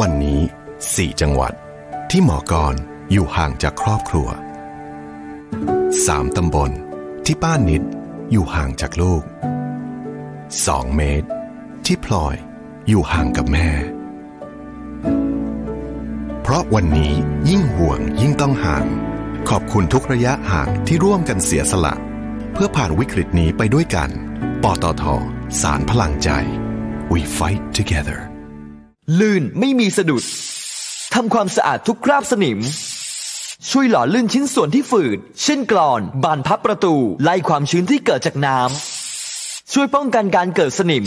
วันนี้ 4 จังหวัด ที่หมอกรอยู่ห่างจากครอบครัว 3 ตำบล ที่ป้านิดอยู่ห่างจากลูก 2 เมตร ที่พลอยอยู่ห่างกับแม่ เพราะวันนี้ยิ่งห่วงยิ่งต้องห่าง ขอบคุณทุกระยะห่างที่ร่วมกันเสียสละ เพื่อผ่านวิกฤตนี้ไปด้วยกัน ปตท สารพลังใจ we fight together ลื่นไม่มีสะดุด ทำความสะอาดทุกคราบสนิม ช่วยหล่อลื่นชิ้นส่วนที่ฝืด เช่นกรอน บานพับประตู ไล่ความชื้นที่เกิดจากน้ำ ช่วยป้องกันการเกิดสนิม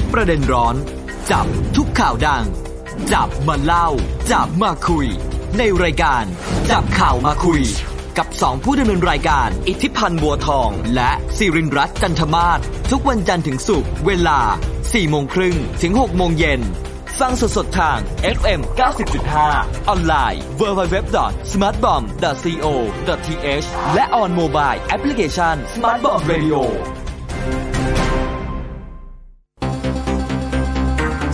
ก ประเด็นร้อน จับทุกข่าวดัง จับมาเล่า จับมาคุย ในรายการ จับข่าวมาคุย กับสองผู้ดำเนินรายการ อิทธิพันธ์บัวทอง และสิรินรัตน์จันทมาศทุกวันจันทร์ถึงศุกร์เวลา4โมงครึ่งถึง6โมงเย็นฟังสดๆทาง FM 90.5 ออนไลน์ www.smartbomb.co.th และ on mobile application Smartbomb Radio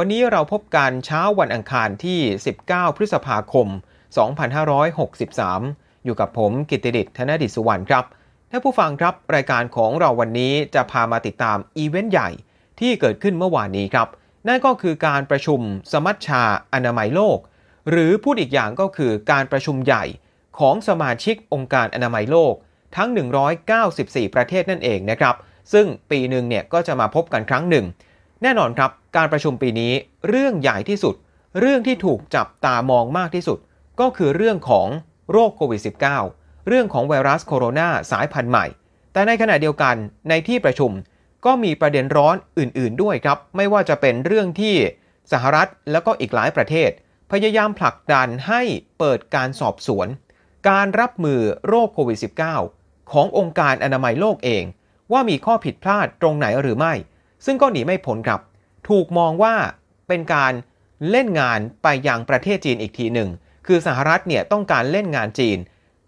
วันนี้เราพบกันเช้าวันอังคารที่ 19 พฤษภาคม 2563 อยู่กับผมกิติดิษฐ์ธนดิษสุวรรณครับท่านผู้ฟังครับ รายการของเราวันนี้จะพามาติดตามอีเวนต์ใหญ่ที่เกิดขึ้นเมื่อวานนี้ครับ นั่นก็คือการประชุมสมัชชาอนามัยโลก หรือพูดอีกอย่างก็คือการประชุมใหญ่ของสมาชิกองค์การอนามัยโลก ทั้ง 194 ประเทศนั่นเองนะครับ ซึ่งปีหนึ่งเนี่ยก็จะมาพบกันครั้งหนึ่ง แน่นอนครับการประชุมปีนี้เรื่องใหญ่ที่สุด เรื่องที่ถูกจับตามองมากที่สุด ก็คือเรื่องของโรคโควิด -19 เรื่องของไวรัสโคโรนาสายพันธุ์ใหม่ แต่ในขณะเดียวกันในที่ประชุมก็มีประเด็นร้อนอื่น ๆ ด้วยครับ ไม่ว่าจะเป็นเรื่องที่สหรัฐแล้วก็อีกหลายประเทศ พยายามผลักดันให้เปิดการสอบสวน การรับมือโรคโควิด -19 ขององค์การอนามัยโลกเอง ว่ามีข้อผิดพลาดตรงไหนหรือไม่ ซึ่งก็หนีไม่พ้นครับ ถูกมองว่าเป็นการเล่นงานไปยังประเทศจีนอีกทีหนึ่ง คือสหรัฐเนี่ยต้องการเล่นงานจีน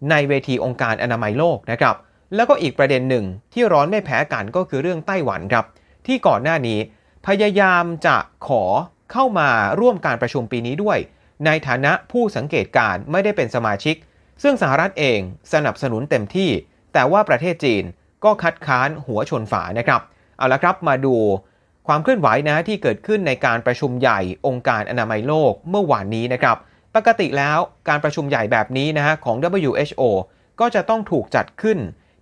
ในเวทีองค์การอนามัยโลกนะครับ แล้วก็อีกประเด็นหนึ่งที่ร้อนไม่แพ้กันก็คือเรื่องไต้หวันครับ ที่ก่อนหน้านี้ พยายามจะขอเข้ามาร่วมการประชุมปีนี้ด้วย ในฐานะผู้สังเกตการไม่ได้เป็นสมาชิก ซึ่งสหรัฐเองสนับสนุนเต็มที่ แต่ว่าประเทศจีนก็คัดค้านหัวชนฝานะครับ เอาละครับมาดูความเคลื่อนไหวนะที่เกิดขึ้นในการประชุมใหญ่องค์การอนามัยโลกเมื่อวานนี้นะครับ ปกติแล้วการประชุมใหญ่แบบนี้นะฮะของ WHO ก็จะต้องถูกจัดขึ้น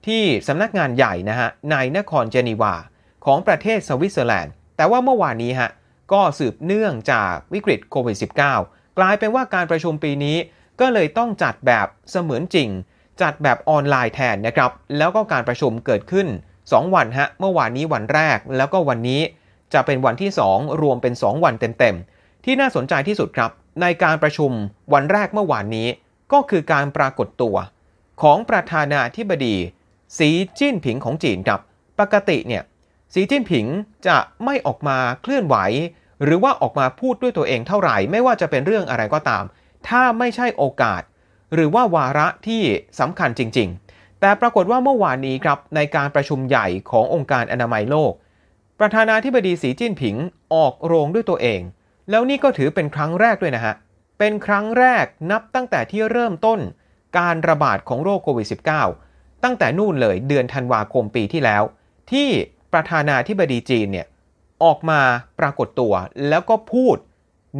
ที่สำนักงานใหญ่นะฮะในนครเจนีวา ของประเทศสวิตเซอร์แลนด์ แต่ว่าเมื่อวานนี้ฮะก็สืบเนื่องจากวิกฤตโควิด -19 กลายเป็นว่าการประชุมปีนี้ก็เลยต้องจัดแบบเสมือนจริง จัดแบบออนไลน์แทนนะครับ แล้วก็การประชุมเกิดขึ้น 2 วันฮะเมื่อวานนี้วันแรก แล้วก็วันนี้จะเป็นวันที่ 2 รวมเป็น 2 วันเต็มๆ ที่น่าสนใจที่สุดครับ ในการประชุมวันแรกเมื่อวานนี้ ก็คือการปรากฏตัว ของประธานาธิบดีสีจิ้นผิงของจีนครับปกติเนี่ยสีจิ้นผิงจะไม่ออกมาเคลื่อนไหว หรือว่าออกมาพูดด้วยตัวเองเท่าไหร่ ไม่ว่าจะเป็นเรื่องอะไรก็ตาม ถ้าไม่ใช่โอกาส หรือว่าวาระที่สำคัญจริง ๆ แต่ปรากฏว่าเมื่อวานนี้ครับในการประชุมใหญ่ขององค์การอนามัยโลก ประธานาธิบดีสีจิ้นผิงออกโรงด้วยตัวเอง แล้วนี่ก็ถือเป็นครั้งแรกด้วยนะฮะ เป็นครั้งแรกนับตั้งแต่ที่เริ่มต้น การระบาดของโรคโควิด -19 ตั้งแต่นู่นเลยเดือนธันวาคมปีที่แล้ว ที่ประธานาธิบดีจีนเนี่ยออกมาปรากฏตัวแล้วก็พูด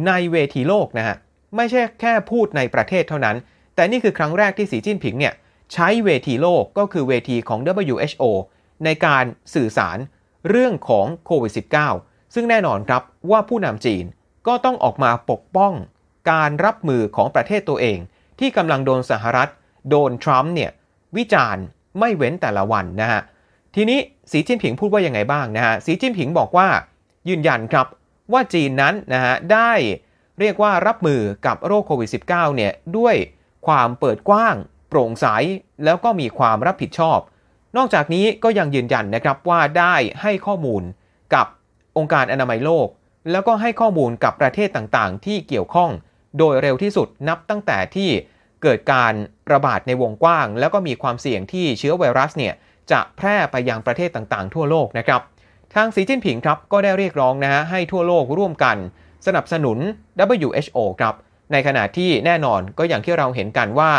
ในเวทีโลกนะฮะไม่ใช่แค่พูดในประเทศเท่านั้น แต่นี่คือครั้งแรกที่สีจิ้นผิงเนี่ย ใช้เวทีโลกก็คือเวทีของ WHO ในการสื่อสารเรื่องของโควิด -19 ซึ่งแน่นอนครับว่าผู้นำจีนก็ต้องออกมาปกป้องการรับมือของประเทศตัวเอง ที่กำลังโดนสหรัฐ โดนทรัมป์เนี่ย วิจารณ์ไม่เว้นแต่ละวันนะฮะ ทีนี้สีจิ้นผิงพูดว่ายังไงบ้างนะฮะ สีจิ้นผิงบอกว่า ยืนยันครับว่าจีนนั้นนะฮะ ได้เรียกว่ารับมือกับโรคโควิด -19 เนี่ย ด้วยความเปิดกว้าง โปร่งใสแล้วก็มีความรับผิดชอบ นอกจากนี้ก็ยังยืนยันนะครับว่าได้ให้ข้อมูลกับองค์การอนามัยโลก แล้วก็ให้ข้อมูลกับประเทศต่างๆ ที่เกี่ยวข้อง โดยเร็วที่สุดนับตั้งแต่ที่เกิดการระบาดในวงกว้าง แล้วก็มีความเสี่ยงที่เชื้อไวรัสเนี่ยจะแพร่ไปยังประเทศต่างๆ ทั่วโลกนะครับทางสีจิ้นผิงครับก็ได้เรียกร้องนะฮะให้ทั่วโลกร่วมกัน สนับสนุน WHO ครับในขณะที่แน่นอนก็อย่างที่เราเห็นกันว่า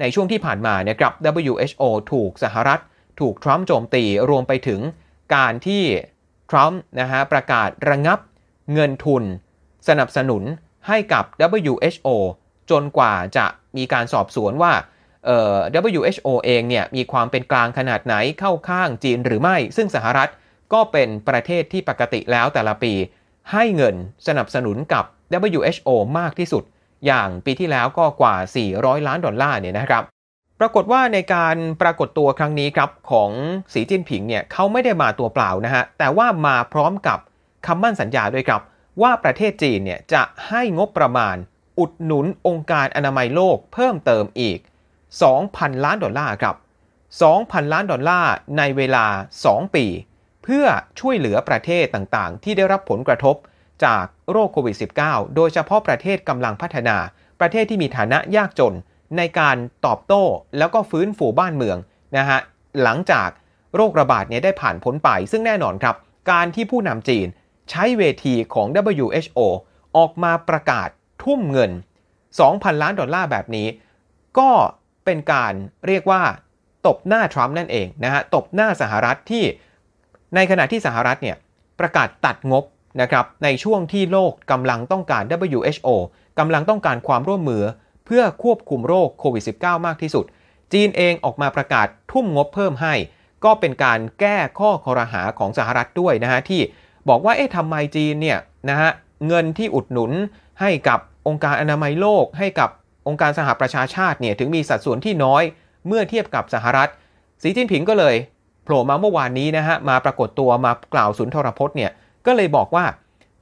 ในช่วงที่ผ่านมาเนะครับ WHO ถูกสหรัฐ ถูกทรัมป์โจมตีรวมไปถึงการที่ทรัมป์นะฮะประกาศระงับเงินทุน สนับสนุนให้กับ WHO จนกว่าจะมีการสอบสวนว่า WHO เองเนี่ยมีความเป็นกลางขนาดไหนเข้าข้างจีนหรือไม่ ซึ่งสหรัฐก็เป็นประเทศที่ปกติแล้วแต่ละปี ให้เงินสนับสนุนกับ WHO มากที่สุด อย่างปีที่แล้วก็กว่า 400 ล้านดอลลาร์เนี่ยนะครับ ปรากฏว่าในการปรากฏตัวครั้งนี้ครับของสีจิ้นผิงเนี่ยเขาไม่ได้มาตัวเปล่านะฮะแต่ว่ามาพร้อมกับคำมั่นสัญญาด้วยครับ ว่าประเทศจีนเนี่ยจะให้งบประมาณ อุดหนุนองค์การอนามัยโลกเพิ่มเติมอีก 2,000 ล้านดอลลาร์ครับ 2,000 ล้านดอลลาร์ในเวลา 2 ปี เพื่อช่วยเหลือประเทศต่างๆ ที่ได้รับผลกระทบจาก โรคโควิด -19 โดยเฉพาะประเทศกำลังพัฒนา ประเทศที่มีฐานะยากจน ในการตอบโต้แล้วก็ฟื้นฟูบ้านเมืองนะฮะหลังจากโรคระบาดเนี้ได้ผ่านพ้นไป ซึ่งแน่นอนครับ การที่ผู้นำจีนใช้เวทีของ WHO ออกมาประกาศทุ่มเงิน 2,000 ล้านดอลลาร์แบบนี้ ก็เป็นการเรียกว่า ตบหน้าทรัมป์นั่นเองนะฮะตบหน้าสหรัฐที่ในขณะที่สหรัฐเนี่ยประกาศตัดงบ นะครับในช่วงที่โลกกำลังต้องการ WHO กำลังต้องการความร่วมมือ เพื่อควบคุมโรคโควิด -19 มากที่สุด จีนเองออกมาประกาศทุ่มงบเพิ่มให้ ก็เป็นการแก้ข้อคอรหาของสหรัฐด้วยนะฮะที่บอกว่าเอ๊ะทำไมจีนเนี่ยนะฮะเงินที่อุดหนุนให้กับองค์การอนามัยโลก ให้กับองค์การสหประชาชาติเนี่ยถึงมีสัดส่วนที่น้อยเมื่อเทียบกับสหรัฐ สีจิ้นผิงก็เลยโผล่มาเมื่อวานนี้นะฮะมาปรากฏตัวมากล่าวสุนทรพจน์เนี่ย ก็เลยบอกว่า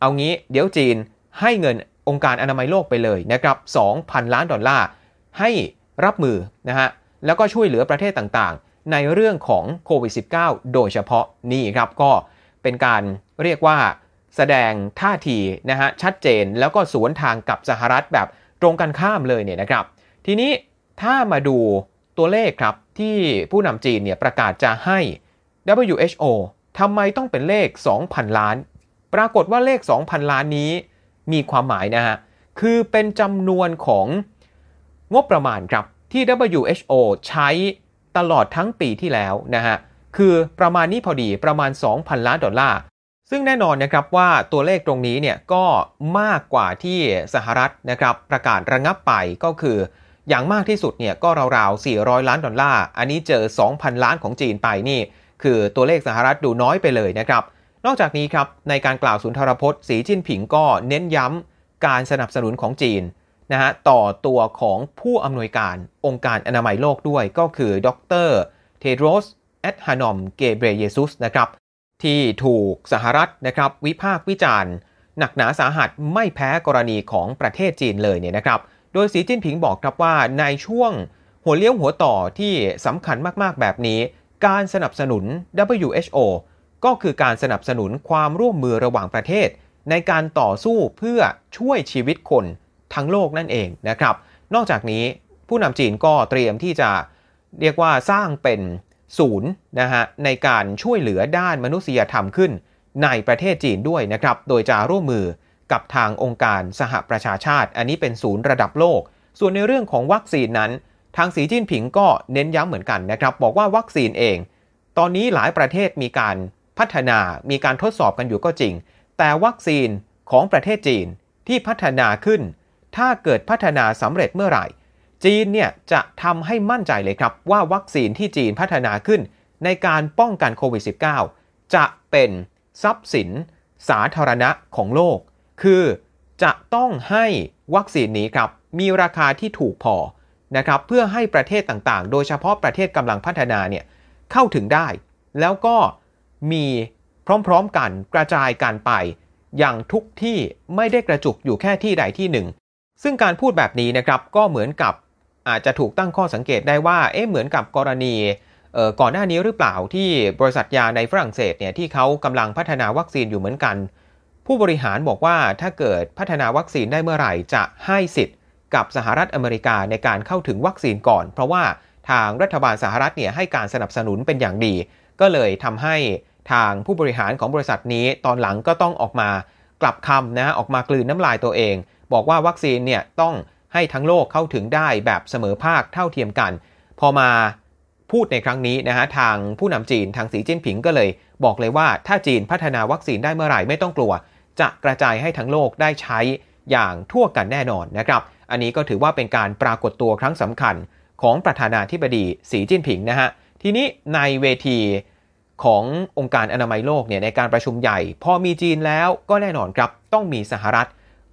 เอางี้เดี๋ยวจีนให้เงินองค์การอนามัยโลกไปเลยนะครับ2,000 ล้านดอลลาร์ให้รับมือนะฮะแล้วก็ช่วยเหลือประเทศต่างๆ ในเรื่องของโควิด -19 โดยเฉพาะนี่ครับก็เป็นการเรียกว่าแสดงท่าทีนะฮะชัดเจนแล้วก็สวนทางกับสหรัฐแบบตรงกันข้ามเลยเนี่ยนะครับ ทีนี้ถ้ามาดูตัวเลขครับที่ผู้นำจีนเนี่ยประกาศจะให้ WHO ทำไมต้องเป็นเลข 2,000 ล้าน ปรากฏว่าเลข 2,000 ล้านนี้มีความหมายนะฮะ คือเป็นจำนวนของงบประมาณครับ ที่ WHO ใช้ตลอดทั้งปีที่แล้วนะฮะ คือประมาณนี้พอดีประมาณ 2,000 ล้านดอลลาร์ซึ่งแน่นอนนะครับว่าตัวเลขตรงนี้เนี่ยก็มากกว่าที่สหรัฐนะครับประกาศระงับไปก็คืออย่างมากที่สุดเนี่ยก็ราวๆ 400 ล้านดอลลาร์ อันนี้เจอ 2,000 ล้านของจีนไปนี่ คือตัวเลขสหรัฐดูน้อยไปเลยนะครับ นอกจากนี้ครับในการกล่าวสุนทรพจน์สีจิ้นผิงก็เน้นย้ำการสนับสนุนของจีนนะฮะต่อตัวของผู้อำนวยการองค์การอนามัยโลกด้วยก็คือดรเทโดรสแอดฮานอมเกเบรเยซุสนะครับที่ถูกสหรัฐนะครับวิพากษ์วิจารณ์ หนักหนาสาหัสไม่แพ้กรณีของประเทศจีนเลยเนี่ยนะครับ โดยสีจิ้นผิงบอกครับว่าในช่วงหัวเลี้ยวหัวต่อที่สำคัญมากๆแบบนี้ การสนับสนุน WHO ก็คือการสนับสนุนความร่วมมือระหว่างประเทศ ในการต่อสู้เพื่อช่วยชีวิตคนทั้งโลกนั่นเองนะครับ นอกจากนี้ผู้นำจีนก็เตรียมที่จะเรียกว่าสร้างเป็นศูนย์นะฮะในการช่วยเหลือด้านมนุษยธรรมขึ้น ในประเทศจีนด้วยนะครับ โดยจะร่วมมือกับทางองค์การสหประชาชาติ อันนี้เป็นศูนย์ระดับโลก ส่วนในเรื่องของวัคซีนนั้น ทางสีจิ้นผิงก็เน้นย้ำเหมือนกันนะครับ บอกว่าวัคซีนเอง ตอนนี้หลายประเทศมีการพัฒนามีการทดสอบกันอยู่ก็จริง แต่วัคซีนของประเทศจีนที่พัฒนาขึ้น ถ้าเกิดพัฒนาสำเร็จเมื่อไหร่ จีนเนี่ยจะทำให้มั่นใจเลยครับ ว่าวัคซีนที่จีนพัฒนาขึ้น ในการป้องกันโควิด -19 จะเป็นทรัพย์สิน สาธารณะของโลก คือจะต้องให้วัคซีนนี้ครับมีราคาที่ถูกพอ นะครับเพื่อให้ประเทศต่างๆ โดยเฉพาะประเทศกำลังพัฒนาเนี่ยเข้าถึงได้ แล้วก็มีพร้อมๆกันกระจายการไป อย่างทุกที่ไม่ได้กระจุกอยู่แค่ที่ใดที่หนึ่ง ซึ่งการพูดแบบนี้นะครับก็เหมือนกับอาจจะถูกตั้งข้อสังเกตได้ว่าเอ๊ะเหมือนกับกรณีก่อนหน้านี้หรือเปล่าที่บริษัทยาในฝรั่งเศสเนี่ยที่เขากำลังพัฒนาวัคซีนอยู่เหมือนกัน ผู้บริหารบอกว่าถ้าเกิดพัฒนาวัคซีนได้เมื่อไหร่จะให้สิทธิ์ กับสหรัฐอเมริกาในการเข้าถึงวัคซีนก่อน เพราะว่าทางรัฐบาลสหรัฐเนี่ยให้การสนับสนุนเป็นอย่างดี ก็เลยทำให้ทางผู้บริหารของบริษัทนี้ตอนหลังก็ต้องออกมากลับคำนะออกมากลืนน้ำลายตัวเอง บอกว่าวัคซีนเนี่ยต้องให้ทั้งโลกเข้าถึงได้แบบเสมอภาคเท่าเทียมกัน พอมาพูดในครั้งนี้นะฮะทางผู้นำจีนทางสีจิ้นผิงก็เลย บอกเลยว่าถ้าจีนพัฒนาวัคซีนได้เมื่อไหร่ไม่ต้องกลัว จะกระจายให้ทั้งโลกได้ใช้อย่างทั่วกันแน่นอนนะครับ อันนี้ก็ถือว่าเป็นการปรากฏตัวครั้งสำคัญของประธานาธิบดีสีจิ้นผิงนะฮะ ทีนี้ในเวทีขององค์การอนามัยโลกเนี่ยในการประชุมใหญ่ พอมีจีนแล้วก็แน่นอนครับต้องมีสหรัฐ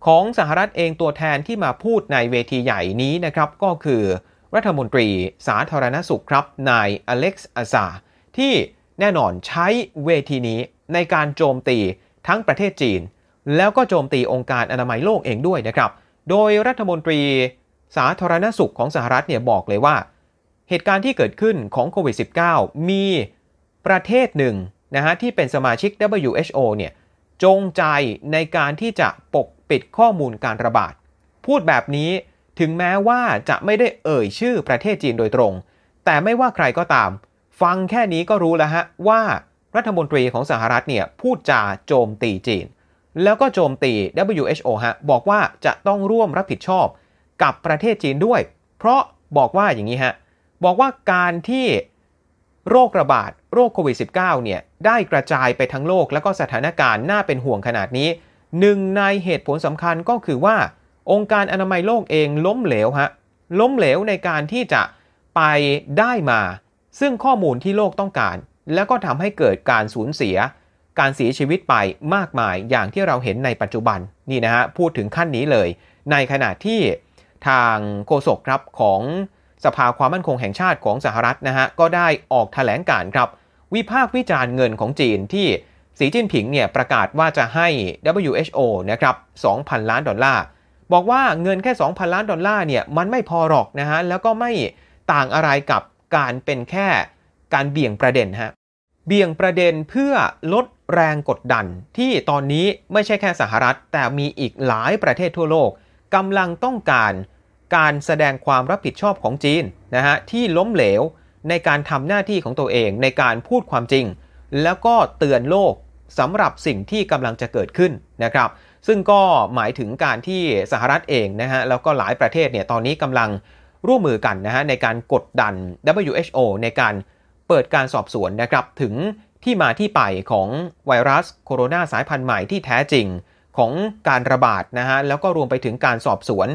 ของสหรัฐเองตัวแทนที่มาพูดในเวทีใหญ่นี้นะครับ ก็คือรัฐมนตรีสาธารณสุขครับนายอเล็กซ์อาซาที่แน่นอนใช้เวทีนี้ในการโจมตีทั้งประเทศจีน แล้วก็โจมตีองค์การอนามัยโลกเองด้วยนะครับ โดยรัฐมนตรีสาธารณสุขของสหรัฐเนี่ยบอกเลยว่า เหตุการณ์ที่เกิดขึ้นของโควิด -19 มีประเทศหนึ่งนะฮะที่เป็นสมาชิก WHO เนี่ยจงใจในการที่จะปกปิดข้อมูลการระบาด พูดแบบนี้ถึงแม้ว่าจะไม่ได้เอ่ยชื่อประเทศจีนโดยตรง แต่ไม่ว่าใครก็ตาม ฟังแค่นี้ก็รู้แล้วฮะว่ารัฐมนตรีของสหรัฐเนี่ยพูดจาโจมตีจีน แล้วก็โจมตี WHO ฮะบอกว่าจะต้องร่วมรับผิดชอบกับประเทศจีนด้วย เพราะบอกว่าอย่างนี้ฮะบอกว่าการที่โรคระบาดโรคโควิด -19 เนี่ยได้กระจายไปทั้งโลก แล้วก็สถานการณ์น่าเป็นห่วงขนาดนี้หนึ่งในเหตุผลสำคัญก็คือว่า องค์การอนามัยโลกเองล้มเหลวฮะล้มเหลวในการที่จะไปได้มา ซึ่งข้อมูลที่โลกต้องการ แล้วก็ทำให้เกิดการสูญเสีย การเสียชีวิตไปมากมายอย่างที่เราเห็นในปัจจุบันนี่นะฮะพูดถึงขั้นนี้เลย ในขณะที่ทางโฆษกครับของสภาความมั่นคงแห่งชาติของสหรัฐนะฮะก็ได้ออกถแถลงการครับ วิพากษ์วิจารณ์เงินของจีนที่สีจิ้นผิงเนี่ยประกาศว่าจะให้ WHO นะครับ 2,000 ล้านดอลลาร์ บอกว่าเงินแค่ 2,000 ล้านดอลลาร์เนี่ยมันไม่พอหรอกนะฮะ แล้วก็ไม่ต่างอะไรกับการเป็นแค่การเบี่ยงประเด็นฮะ เบี่ยงประเด็นเพื่อลดแรงกดดันที่ตอนนี้ไม่ใช่แค่สหรัฐ แต่มีอีกหลายประเทศทั่วโลกกำลังต้องการการแสดงความรับผิดชอบของจีนนะฮะที่ล้มเหลวในการทำหน้าที่ของตัวเองในการพูดความจริง แล้วก็เตือนโลกสำหรับสิ่งที่กำลังจะเกิดขึ้นนะครับ ซึ่งก็หมายถึงการที่สหรัฐเองนะฮะแล้วก็หลายประเทศเนี่ยตอนนี้กำลังร่วมมือกันนะฮะในการกดดัน WHO ในการเปิดการสอบสวนนะครับถึง ที่มาที่ไปของไวรัสโคโรนาสายพันธุ์ใหม่ที่แท้จริงของการระบาดนะฮะแล้วก็รวมไปถึงการสอบสวน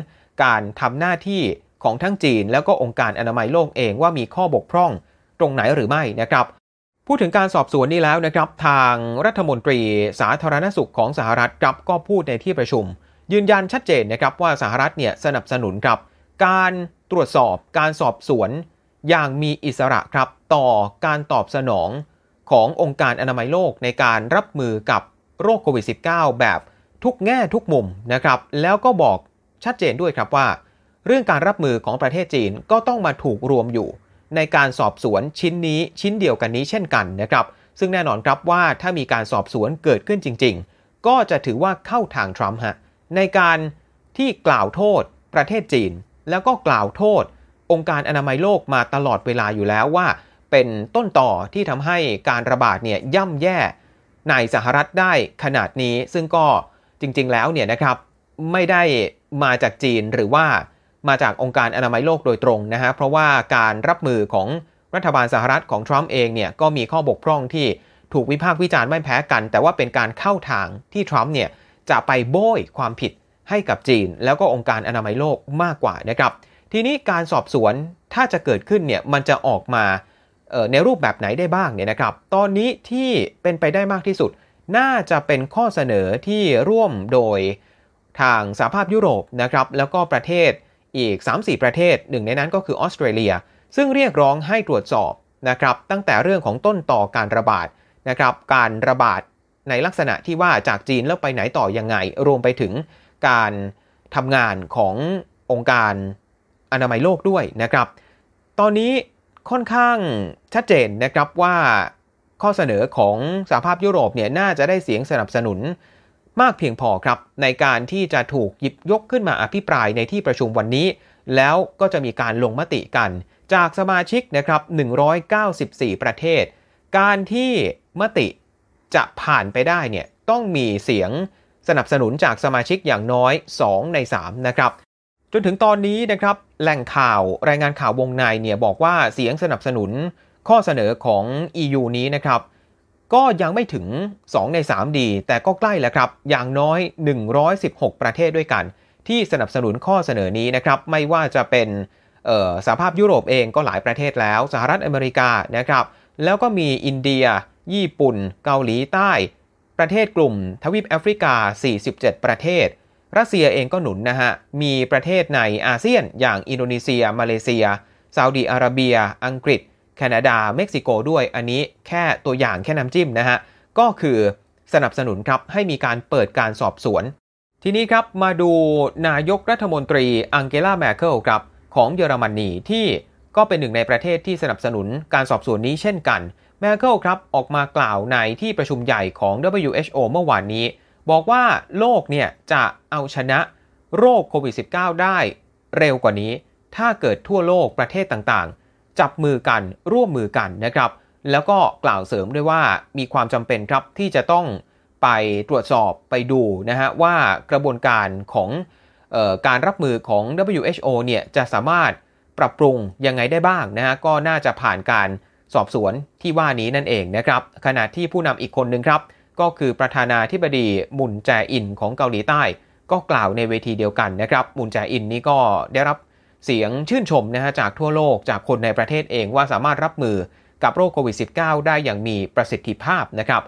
การทำหน้าที่ของทั้งจีน แล้วก็องค์การอนามัยโลกเองว่ามีข้อบกพร่องตรงไหนหรือไม่นะครับ พูดถึงการสอบสวนนี้แล้วนะครับ ทางรัฐมนตรีสาธารณสุขของสหรัฐครับก็พูดในที่ประชุม ยืนยันชัดเจนนะครับว่าสหรัฐเนี่ยสนับสนุนครับการตรวจสอบการสอบสวน อย่างมีอิสระครับต่อการตอบสนอง ขององค์การอนามัยโลกในการรับมือกับโรคโควิด -19 แบบทุกแง่ทุกมุมนะครับ แล้วก็บอกชัดเจนด้วยครับว่า เรื่องการรับมือของประเทศจีนก็ต้องมาถูกรวมอยู่ ในการสอบสวนชิ้นนี้ชิ้นเดียวกันนี้เช่นกันนะครับ ซึ่งแน่นอนครับว่าถ้ามีการสอบสวนเกิดขึ้นจริง ๆ ก็จะถือว่าเข้าทางทรัมป์ฮะในการที่กล่าวโทษประเทศจีน แล้วก็กล่าวโทษ องค์การอนามัยโลกมาตลอดเวลาอยู่แล้วว่า เป็นต้นต่อที่ทำให้การระบาดเนี่ยย่ำแย่ในสหรัฐได้ขนาดนี้ ซึ่งก็จริง ๆ แล้วเนี่ยนะครับไม่ได้มาจากจีนหรือว่ามาจากองค์การอนามัยโลกโดยตรงนะฮะเพราะว่าการรับมือของรัฐบาลสหรัฐของทรัมป์เองเนี่ยก็มีข้อบกพร่องที่ถูกวิพากษ์วิจารณ์ไม่แพ้กัน แต่ว่าเป็นการเข้าทางที่ทรัมป์เนี่ยจะไปโบยความผิดให้กับจีน แล้วก็องค์การอนามัยโลกมากกว่านะครับทีนี้การสอบสวนถ้าจะเกิดขึ้นเนี่ยมันจะออกมา ในรูปแบบไหนได้บ้างเนี่ยนะครับ ตอนนี้ที่เป็นไปได้มากที่สุด น่าจะเป็นข้อเสนอที่ร่วมโดยทางสหภาพยุโรปนะครับ แล้วก็ประเทศอีก 3-4 ประเทศ หนึ่งในนั้นก็คือออสเตรเลีย ซึ่งเรียกร้องให้ตรวจสอบนะครับ ตั้งแต่เรื่องของต้นต่อการระบาดนะครับ การระบาดในลักษณะที่ว่าจากจีนแล้วไปไหนต่อยังไง รวมไปถึงการทำงานขององค์การอนามัยโลกด้วยนะครับ ตอนนี้ ค่อนข้างชัดเจนนะครับว่าข้อเสนอของสหภาพยุโรปเนี่ยน่าจะได้เสียงสนับสนุนมากเพียงพอครับ ในการที่จะถูกหยิบยกขึ้นมาอภิปรายในที่ประชุมวันนี้ แล้วก็จะมีการลงมติกัน จากสมาชิกนะครับ 194 ประเทศ การที่มติจะผ่านไปได้เนี่ยต้องมีเสียงสนับสนุนจากสมาชิกอย่างน้อย 2 ใน 3 นะครับ จนถึงตอนนี้นะครับแหล่งข่าวรายงานข่าววงในเนี่ยบอกว่าเสียงสนับสนุนข้อเสนอของ EU นี้นะครับ ก็ยังไม่ถึง 2 ใน 3 ดี แต่ก็ใกล้แล้วครับ อย่างน้อย 116 ประเทศด้วยกัน ที่สนับสนุนข้อเสนอนี้นะครับ ไม่ว่าจะเป็นสหภาพยุโรปเองก็หลายประเทศแล้ว สหรัฐอเมริกานะครับ แล้วก็มีอินเดีย ญี่ปุ่น เกาหลีใต้ ประเทศกลุ่ม ทวีปแอฟริกา 47 ประเทศ รัสเซียเองก็หนุนนะฮะ มีประเทศในอาเซียนอย่างอินโดนีเซีย มาเลเซียซาอุดีอาระเบีย อังกฤษ แคนาดา เม็กซิโกด้วย อันนี้แค่ตัวอย่างแค่น้ำจิ้มนะฮะ ก็คือสนับสนุนครับให้มีการเปิดการสอบสวน ทีนี้ครับมาดูนายกรัฐมนตรีอังเกลาแมร์เคิลครับของเยอรมนีที่ก็เป็นหนึ่งในประเทศที่สนับสนุนการสอบสวนนี้เช่นกัน แมร์เคิลครับออกมากล่าวในที่ประชุมใหญ่ของ WHO เมื่อวานนี้ บอกว่าโลกเนี่ยจะเอาชนะโรคโควิด -19 ได้เร็วกว่านี้ ถ้าเกิดทั่วโลกประเทศต่างๆ จับมือกันร่วมมือกันนะครับ แล้วก็กล่าวเสริมด้วยว่ามีความจำเป็นครับที่จะต้องไปตรวจสอบไปดูนะฮะว่ากระบวนการของออการรับมือของ WHO เนี่ยจะสามารถปรับปรุงยังไงได้บ้างนะฮะก็น่าจะผ่านการสอบสวนที่ว่านี้นั่นเองนะครับขณะที่ผู้นำอีกคนหนึ่งครับ ก็คือประธานาธิบดีมุนแจอินของเกาหลีใต้ ก็กล่าวในเวทีเดียวกันนะครับ มุนแจอินนี้ก็ได้รับเสียงชื่นชมนะฮะจากทั่วโลกจากคนในประเทศเองว่าสามารถรับมือกับโรคโควิด -19 ได้อย่างมีประสิทธิภาพนะครับ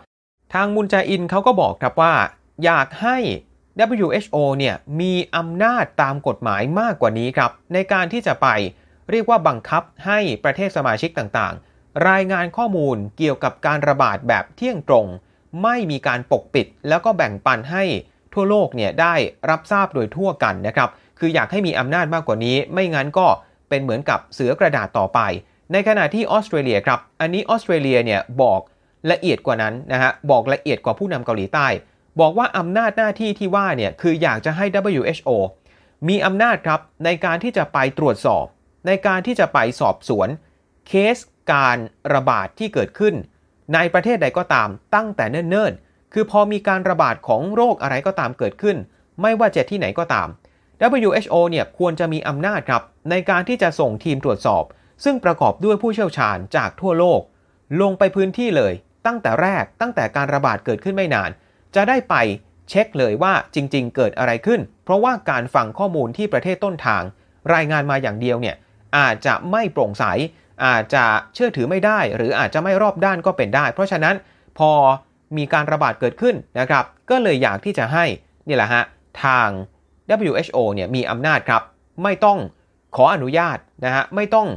ทางมุนแจอินเขาก็บอกครับว่า อยากให้ WHO เนี่ยมีอำนาจตามกฎหมายมากกว่านี้ครับในการที่จะไปเรียกว่าบังคับให้ประเทศสมาชิกต่างๆ รายงานข้อมูลเกี่ยวกับการระบาดแบบเที่ยงตรง ไม่มีการปกปิด แล้วก็แบ่งปันให้ทั่วโลกเนี่ยได้รับทราบโดยทั่วกันนะครับ คืออยากให้มีอำนาจมากกว่านี้ ไม่งั้นก็เป็นเหมือนกับเสือกระดาษต่อไป ในขณะที่ออสเตรเลียครับ อันนี้ออสเตรเลียเนี่ยบอกละเอียดกว่านั้นนะฮะ บอกละเอียดกว่าผู้นำเกาหลีใต้ บอกว่าอำนาจหน้าที่ที่ว่าเนี่ยคืออยากจะให้ WHO มีอำนาจครับในการที่จะไปตรวจสอบ ในการที่จะไปสอบสวนเคสการระบาดที่เกิดขึ้น ในประเทศใดก็ตามตั้งแต่เนิ่นๆ คือพอมีการระบาดของโรคอะไรก็ตามเกิดขึ้น ไม่ว่าจะที่ไหนก็ตาม WHO เนี่ยควรจะมีอำนาจครับในการที่จะส่งทีมตรวจสอบ ซึ่งประกอบด้วยผู้เชี่ยวชาญจากทั่วโลก ลงไปพื้นที่เลย ตั้งแต่แรกตั้งแต่การระบาดเกิดขึ้นไม่นาน จะได้ไปเช็คเลยว่าจริง ๆ เกิดอะไรขึ้น เพราะว่าการฟังข้อมูลที่ประเทศต้นทาง รายงานมาอย่างเดียวเนี่ยอาจจะไม่โปร่งใส อาจจะเชื่อถือไม่ได้ หรืออาจจะไม่รอบด้านก็เป็นได้ เพราะฉะนั้นพอมีการระบาดเกิดขึ้นนะครับ ก็เลยอยากที่จะให้นี่แหละฮะทาง WHO เนี่ยมีอำนาจครับ ไม่ต้องขออนุญาตนะฮะไม่ต้อง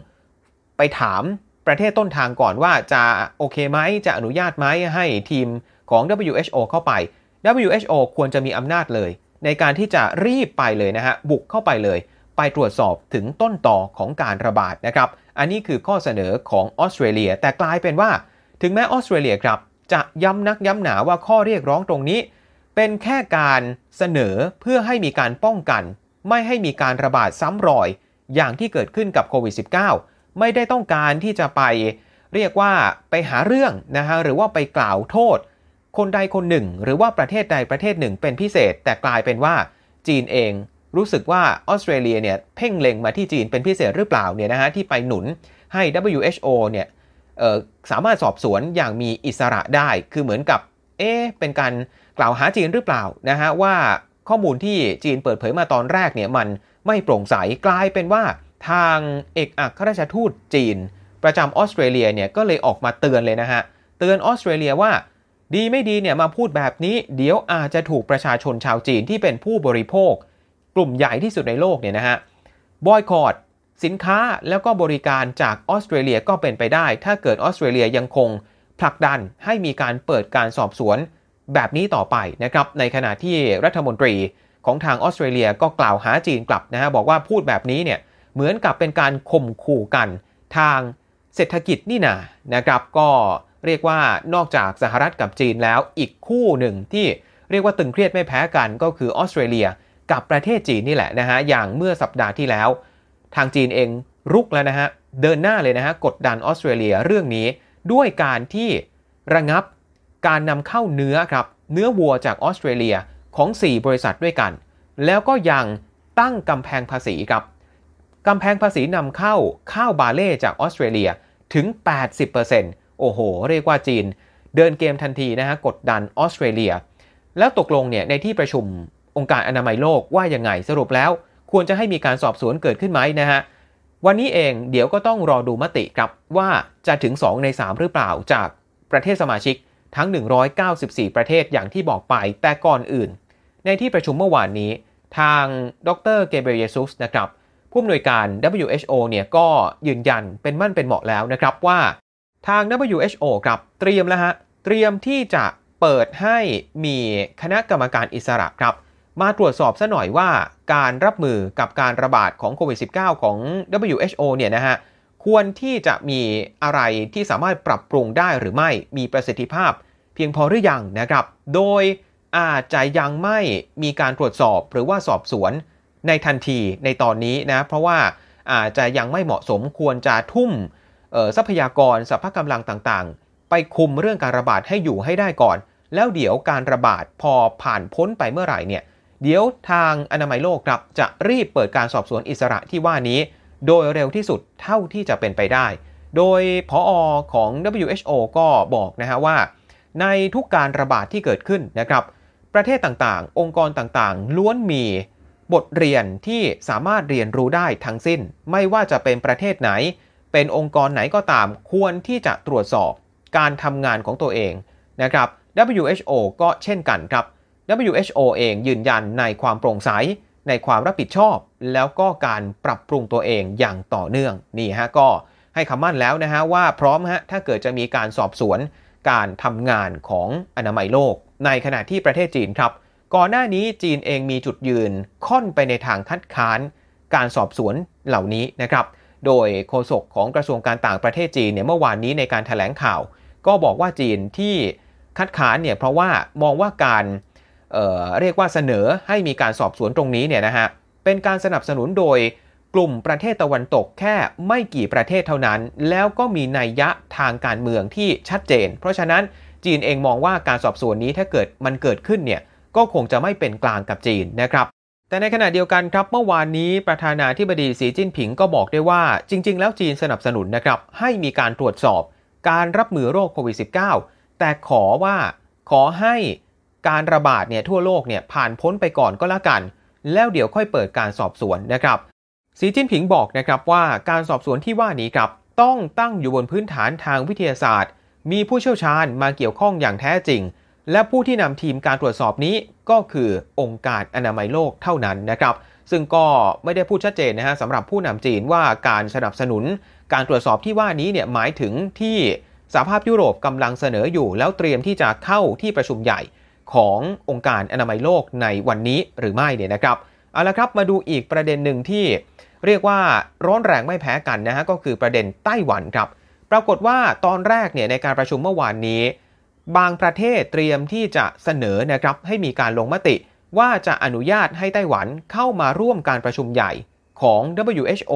ไปถามประเทศต้นทางก่อนว่าจะโอเคไหมจะอนุญาตไหมให้ทีมของ WHO เข้าไป WHO ควรจะมีอำนาจเลย ในการที่จะรีบไปเลยนะฮะบุกเข้าไปเลย ไปตรวจสอบถึงต้นต่อของการระบาดนะครับ อันนี้คือข้อเสนอของออสเตรเลีย แต่กลายเป็นว่า ถึงแม้ออสเตรเลียครับ จะย้ำนักย้ำหนาว่าข้อเรียกร้องตรงนี้ เป็นแค่การเสนอเพื่อให้มีการป้องกัน ไม่ให้มีการระบาดซ้ำรอย อย่างที่เกิดขึ้นกับโควิด -19 ไม่ได้ต้องการที่จะไปเรียกว่าไปหาเรื่องนะฮะหรือว่าไปกล่าวโทษ คนใดคนหนึ่ง หรือว่าประเทศใดประเทศหนึ่งเป็นพิเศษ แต่กลายเป็นว่าจีนเอง รู้สึกว่าออสเตรเลียเนี่ยเพ่งเล็งมาที่จีนเป็นพิเศษหรือเปล่าเนี่ยนะฮะที่ไปหนุนให้ WHO เนี่ยสามารถสอบสวนอย่างมีอิสระได้ คือเหมือนกับ เอ๊เป็นการกล่าวหาจีนหรือเปล่านะฮะว่าข้อมูลที่จีนเปิดเผยมาตอนแรกเนี่ยมันไม่โปร่งใสกลายเป็นว่าทางเอกอัครราชทูตจีน ประจำออสเตรเลียเนี่ยก็เลยออกมาเตือนเลยนะฮะเตือนออสเตรเลียว่า ดีไม่ดีเนี่ยมาพูดแบบนี้ เดี๋ยวอาจจะถูกประชาชนชาวจีนที่เป็นผู้บริโภค กลุ่มใหญ่ที่สุดในโลกเนี่ยนะฮะบอยคอรดสินค้าแล้วก็บริการจากออสเตรเลียก็เป็นไปได้ ถ้าเกิดออสเตรเลียยังคงผลักดันให้มีการเปิดการสอบสวนแบบนี้ต่อไปนะครับในขณะที่รัฐมนตรีของทางออสเตรเลียก็กล่าวหาจีนกลับนะฮะบอกว่าพูดแบบนี้เนี่ยเหมือนกับเป็นการข่มขู่กันทางเศรษฐกิจนี่นานะครับ ก็เรียกว่านอกจากสหรัฐกับจีนแล้วอีกคู่หนึ่งที่เรียกว่าตึงเครียดไม่แพ้กันก็คือออสเตรเลีย กับประเทศจีนนี่แหละนะฮะอย่างเมื่อสัปดาห์ที่แล้ว ทางจีนเองรุกแล้วนะฮะเดินหน้าเลยนะฮะกดดันออสเตรเลียเรื่องนี้ด้วยการที่ระงับการนำเข้าเนื้อครับเนื้อวัวจากออสเตรเลียของ 4 บริษัทด้วยกัน แล้วก็ยังตั้งกำแพงภาษีครับกำแพงภาษีนำเข้าข้าวบาเล่จากออสเตรเลียถึง 80%โอ้โห เรียกว่าจีน เดินเกมทันทีนะฮะกดดันออสเตรเลีย แล้วตกลงเนี่ยในที่ประชุม องค์การอนามัยโลกว่ายังไงสรุปแล้ว ควรจะให้มีการสอบสวนเกิดขึ้นไหมนะฮะวันนี้เองเดี๋ยวก็ต้องรอดูมติครับว่าจะถึง 2 ใน 3 หรือเปล่าจากประเทศสมาชิกทั้ง 194 ประเทศอย่างที่บอกไปแต่ก่อนอื่น ในที่ประชุมเมื่อวานนี้ ทางดรเกเบรเยซุสนะครับผู้อำนวยการ WHO เนี่ยก็ยืนยันเป็นมั่นเป็นเหมาะแล้วนะครับว่า ทาง WHO ครับเตรียมแล้วฮะเตรียมที่จะเปิดให้มีคณะกรรมการอิสระครับ มาตรวจสอบซะหน่อยว่าการรับมือกับการระบาดของโควิด -19 ของ WHO เนี่ยนะฮะควรที่จะมีอะไรที่สามารถปรับปรุงได้หรือไม่มีประสิทธิภาพ เพียงพอหรือยังนะครับ โดยอาจจะยังไม่มีการตรวจสอบหรือว่าสอบสวนในทันทีในตอนนี้นะ เพราะว่าอาจจะยังไม่เหมาะสมควรจะทุ่มทรัพยากรสัพพะกำลังต่างๆ ไปคุมเรื่องการระบาดให้อยู่ให้ได้ก่อน แล้วเดี๋ยวการระบาดพอผ่านพ้นไปเมื่อไหร่เนี่ย เดี๋ยวทางอนามัยโลกครับจะรีบเปิดการสอบสวนอิสระที่ว่านี้ โดยเร็วที่สุดเท่าที่จะเป็นไปได้ โดยพออของ WHO ก็บอกนะฮะว่า ในทุกการระบาดที่เกิดขึ้นนะครับประเทศต่างๆ องค์กรต่างๆ ล้วนมีบทเรียนที่สามารถเรียนรู้ได้ทั้งสิ้น ไม่ว่าจะเป็นประเทศไหน เป็นองค์กรไหนก็ตาม ควรที่จะตรวจสอบการทำงานของตัวเองนะครับ WHO ก็เช่นกันครับ WHO เองยืนยันในความโปร่งใส ในความรับผิดชอบ แล้วก็การปรับปรุงตัวเองอย่างต่อเนื่องนี่ฮะก็ให้คำมั่นแล้วนะฮะว่าพร้อมฮะถ้าเกิดจะมีการสอบสวนการทำงานของอนามัยโลก ในขณะที่ประเทศจีนครับ ก่อนหน้านี้จีนเองมีจุดยืนค่อนไปในทางคัดค้าน การสอบสวนเหล่านี้นะครับ โดยโฆษกของกระทรวงการต่างประเทศจีนเนี่ยเมื่อวานนี้ในการถแถลงข่าว ก็บอกว่าจีนที่คัดค้านเนี่ยเพราะว่ามองว่าการ เเรียกว่าเสนอให้มีการสอบสวนตรงนี้เนี่ยนะฮะเป็นการสนับสนุนโดยกลุ่มประเทศตะวันตกแค่ไม่กี่ประเทศเท่านั้น แล้วก็มีนัยยะทางการเมืองที่ชัดเจน เพราะฉะนั้นจีนเองมองว่าการสอบสวนนี้ถ้าเกิดมันเกิดขึ้นเนี่ยก็คงจะไม่เป็นกลางกับจีนนะครับ แต่ในขณะเดียวกันครับเมื่อวานนี้ประธานาธิบดีสีจิ้นผิงก็บอกได้ว่าจริง ๆ แล้วจีนสนับสนุนนะครับให้มีการตรวจสอบ การรับมือโรคโควิด -19 แต่ขอว่าขอให้ การระบาดเนี่ยทั่วโลกเนี่ยผ่านพ้นไปก่อนก็แล้วกัน แล้วเดี๋ยวค่อยเปิดการสอบสวนนะครับสีจิ้นผิงบอกนะครับว่าการสอบสวนที่ว่านี้ครับต้องตั้งอยู่บนพื้นฐานทางวิทยาศาสตร์ มีผู้เชี่ยวชาญมาเกี่ยวข้องอย่างแท้จริง และผู้ที่นำทีมการตรวจสอบนี้ก็คือองค์การอนามัยโลกเท่านั้นนะครับซึ่งก็ไม่ได้พูดชัดเจนนะฮะสำหรับผู้นำจีนว่าการสนับสนุน การตรวจสอบที่ว่านี้เนี่ยหมายถึงที่สหภาพยุโรปกำลังเสนออยู่ แล้วเตรียมที่จะเข้าที่ประชุมใหญ่ ขององค์การอนามัยโลกในวันนี้หรือไม่เนี่ยนะครับเอาละครับมาดูอีกประเด็นหนึ่งที่เรียกว่าร้อนแรงไม่แพ้กันนะฮะก็คือประเด็นไต้หวันครับ ปรากฏว่าตอนแรกเนี่ยในการประชุมเมื่อวานนี้ บางประเทศเตรียมที่จะเสนอนะครับให้มีการลงมติ ว่าจะอนุญาตให้ไต้หวันเข้ามาร่วมการประชุมใหญ่ของ WHO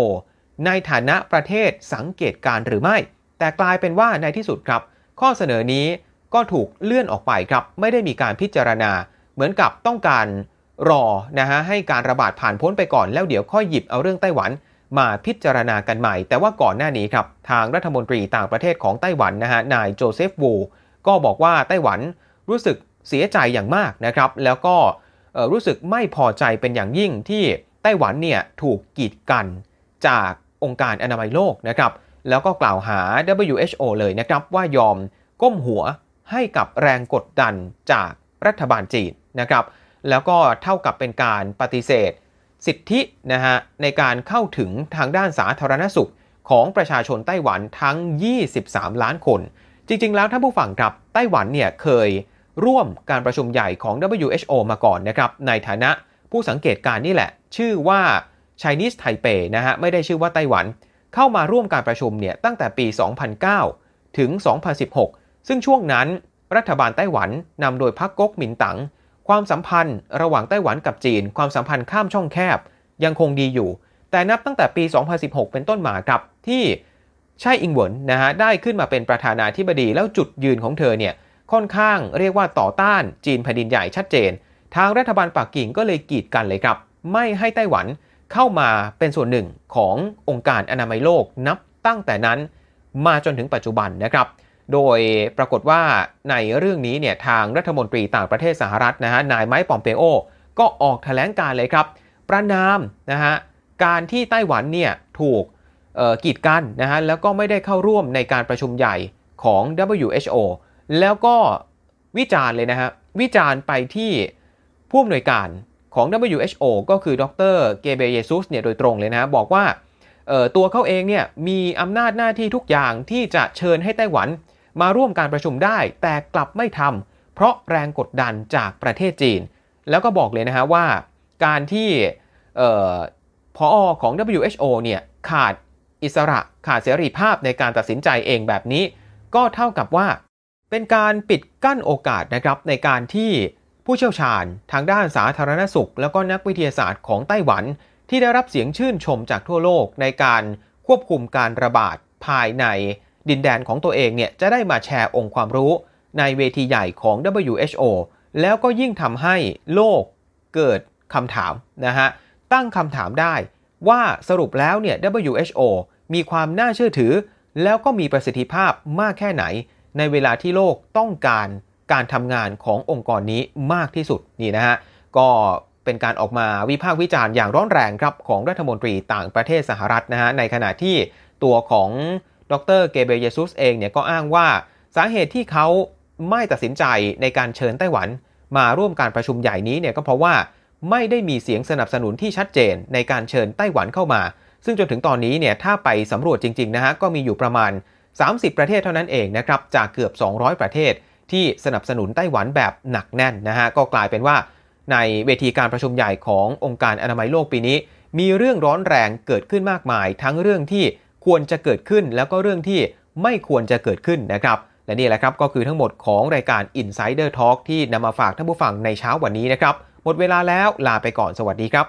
ในฐานะประเทศสังเกตการหรือไม่ แต่กลายเป็นว่าในที่สุดครับ ข้อเสนอนี้ ก็ถูกเลื่อนออกไปครับ ไม่ได้มีการพิจารณา เหมือนกับต้องการรอนะฮะให้การระบาดผ่านพ้นไปก่อนแล้วเดี๋ยวค่อยหยิบเอาเรื่องไต้หวันมาพิจารณากันใหม่ แต่ว่าก่อนหน้านี้ครับ ทางรัฐมนตรีต่างประเทศของไต้หวันนะฮะนายโจเซฟวูก็บอกว่าไต้หวันรู้สึกเสียใจอย่างมากนะครับ แล้วก็รู้สึกไม่พอใจเป็นอย่างยิ่งที่ไต้หวันเนี่ยถูกกีดกันจากองค์การอนามัยโลกนะครับ แล้วก็กล่าวหา WHO เลยนะครับว่ายอมก้มหัว ให้กับแรงกดดันจากรัฐบาลจีนนะครับ แล้วก็เท่ากับเป็นการปฏิเสธ สิทธินะฮะในการเข้าถึงทางด้านสาธารณสุขของประชาชนไต้หวันทั้ง 23 ล้านคน จริง ๆ แล้วท่านผู้ฟังครับไต้หวันเนี่ยเคยร่วมการประชุมใหญ่ของ WHO มาก่อนนะครับ ในฐานะผู้สังเกตการนี่แหละ ชื่อว่า Chinese Taipei นะฮะไม่ได้ชื่อว่าไต้หวัน เข้ามาร่วมการประชุมเนี่ยตั้งแต่ปี 2009 ถึง 2016 ซึ่งช่วงนั้นรัฐบาลไต้หวันนำโดยพรรคก๊กหมินตั๋งความสัมพันธ์ระหว่างไต้หวันกับจีน ความสัมพันธ์ข้ามช่องแคบ ยังคงดีอยู่ แต่นับตั้งแต่ปี 2016 เป็นต้นมาครับที่ใช่อิงเหวินนะฮะได้ขึ้นมาเป็นประธานาธิบดีแล้วจุดยืนของเธอเนี่ยค่อนข้างเรียกว่าต่อต้านจีนแผ่นดินใหญ่ชัดเจน ทางรัฐบาลปักกิ่งก็เลยกีดกันเลยครับ ไม่ให้ไต้หวันเข้ามาเป็นส่วนหนึ่งขององค์การอนามัยโลกนับตั้งแต่นั้น มาจนถึงปัจจุบันนะครับ โดยปรากฏว่าในเรื่องนี้เนี่ยทางรัฐมนตรีต่างประเทศสหรัฐนะฮะนายไมค์ปอมเปโอ ก็ออกแถลงการเลยครับ ประนามนะฮะการที่ไต้หวันเนี่ยถูกกีดกันนะฮะแล้วก็ไม่ได้เข้าร่วมในการประชุมใหญ่ของ WHO แล้วก็วิจารณ์เลยนะฮะวิจารณ์ไปที่ผู้อำนวยการของ WHO ก็คือดรเกเบเยซุสเนี่ยโดยตรงเลยนะ บอกว่าตัวเขาเองเนี่ยมีอำนาจหน้าที่ทุกอย่างที่จะเชิญให้ไต้หวัน มาร่วมการประชุมได้แต่กลับไม่ทำเพราะแรงกดดันจากประเทศจีน แล้วก็บอกเลยนะฮะว่า การที่พอของ WHO เนี่ยขาดอิสระขาดเสรีภาพในการตัดสินใจเองแบบนี้ ก็เท่ากับว่าเป็นการปิดกั้นโอกาสนะครับในการที่ผู้เชี่ยวชาญทางด้านสาธารณสุข แล้วก็นักวิทยาศาสตร์ของไต้หวัน ที่ได้รับเสียงชื่นชมจากทั่วโลกในการควบคุมการระบาดภายใน ดินแดนของตัวเองเนี่ยจะได้มาแชร์องค์ความรู้ในเวทีใหญ่ของ WHO แล้วก็ยิ่งทำให้โลกเกิดคำถามนะฮะตั้งคำถามได้ว่าสรุปแล้วเนี่ย WHO มีความน่าเชื่อถือ แล้วก็มีประสิทธิภาพมากแค่ไหน ในเวลาที่โลกต้องการการทำงานขององค์กรนี้มากที่สุดนี่นะฮะก็เป็นการออกมาวิพากษ์วิจารณ์อย่างร้อนแรงครับของรัฐมนตรีต่างประเทศสหรัฐนะฮะในขณะที่ตัวของ ดรเกเบเยซุสเองเนี่ยก็อ้างว่าสาเหตุที่เขาไม่ตัดสินใจในการเชิญไต้หวัน มาร่วมการประชุมใหญ่นี้เนี่ยก็เพราะว่าไม่ได้มีเสียงสนับสนุนที่ชัดเจนในการเชิญไต้หวันเข้ามา ซึ่งจนถึงตอนนี้เนี่ยถ้าไปสำรวจจริงๆนะฮะก็มีอยู่ประมาณ 30 ประเทศเท่านั้นเองนะครับจากเกือบ 200 ประเทศที่สนับสนุนไต้หวันแบบหนักแน่นนะฮะก็กลายเป็นว่า ในเวทีการประชุมใหญ่ขององค์การอนามัยโลกปีนี้ มีเรื่องร้อนแรงเกิดขึ้นมากมาย ทั้งเรื่องที่ ควรจะเกิดขึ้น แล้วก็เรื่องที่ไม่ควรจะเกิดขึ้นนะครับและนี่แหละครับก็คือทั้งหมดของรายการ Insider Talk ที่นำมาฝากท่านผู้ฟังในเช้าวันนี้นะครับ หมดเวลาแล้วลาไปก่อนสวัสดีครับ